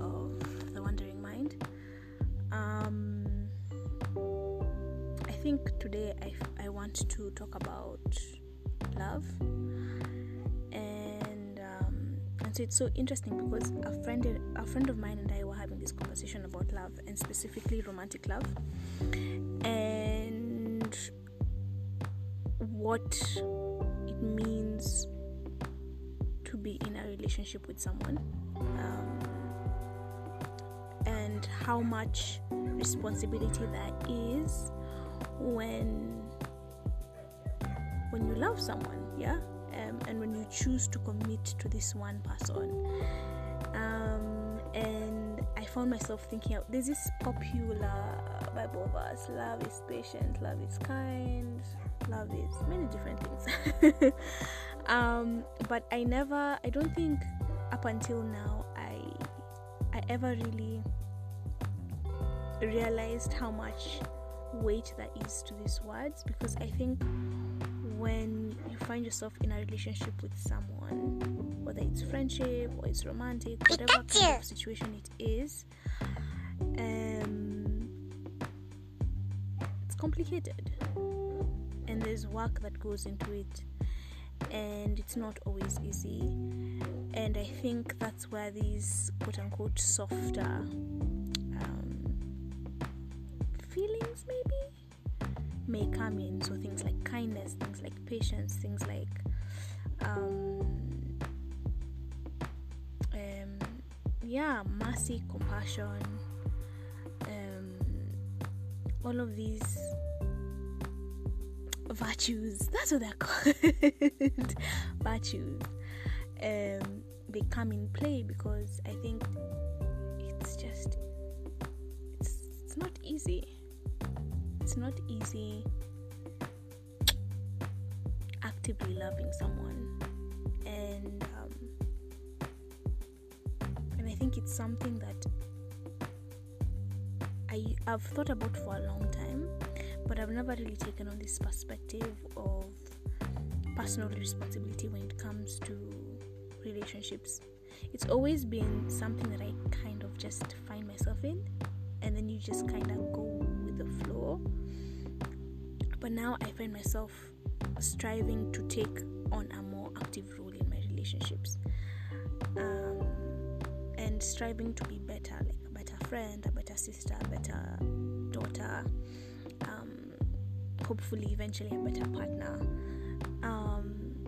of The Wandering Mind. Um, I think today I, f- I want to talk about love, and um, and so it's so interesting because a friend a friend of mine and I were having this conversation about love and specifically romantic love, and what it means to be in a relationship with someone. Um, and how much responsibility that is when when you love someone yeah? Um, and when you choose to commit to this one person. Um, and i found myself thinking there's this popular bible verse love is patient love is kind love is many different things. Um, but i never i don't think up until now i i ever really realized how much weight that is to these words because I think when you find yourself in a relationship with someone, whether it's friendship or it's romantic, whatever kind of situation it is, um, it's complicated. And there's work that goes into it and it's not always easy. And i think that's where these quote unquote softer feelings maybe may come in. So things like kindness things like patience things like um, um yeah mercy compassion um all of these virtues. That's what they're called. Virtues. Um they come in play because i think it's just it's, it's not easy it's not easy actively loving someone. And um, and I think it's something that I I've thought about for a long time but I've never really taken on this perspective of personal responsibility when it comes to relationships. It's always been something that I kind of just find myself in and then you just kind of go with the flow but now I find myself striving to take on a more active role in my relationships um, and striving to be better, like a better friend, a better sister, a better daughter, um, hopefully, eventually, a better partner. Um,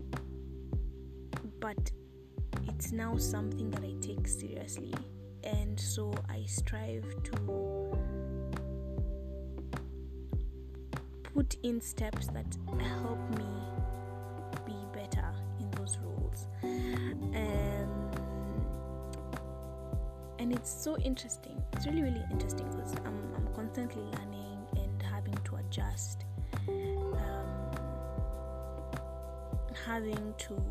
but it's now something that I take seriously, and so I strive to put in steps that help me be better in those roles. Um, and it's so interesting. It's really, really interesting because I'm, I'm constantly learning and having to adjust, um, having to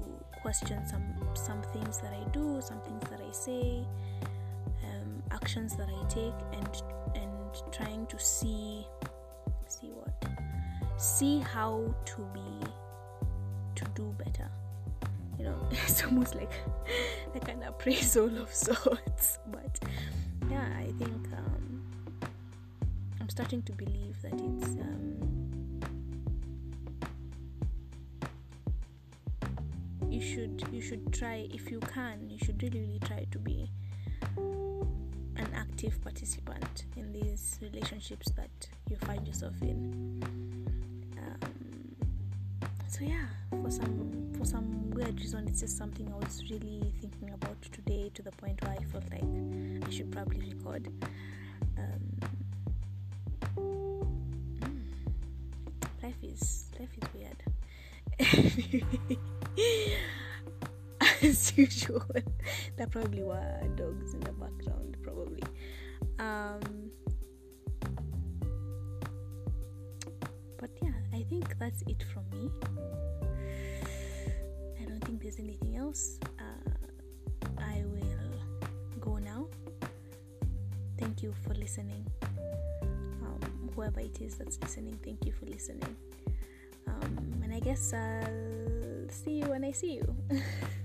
question some some things that I do, some things that I say, um, actions that I take, and and trying to see see what see how to be to do better. You know it's almost like a kind of appraisal of sorts but yeah i think um, i'm starting to believe that it's um, you should you should try if you can you should really really try to be an active participant in these relationships that you find yourself in so yeah for some for some weird reason it's just something i was really thinking about today to the point where i felt like i should probably record. Um, mm, life is life is weird. As usual there probably were dogs in the background probably. Um think that's it from me I don't think there's anything else. Uh, I will go now. Thank you for listening. Um, whoever it is that's listening, thank you for listening. Um, and I guess I'll see you when I see you.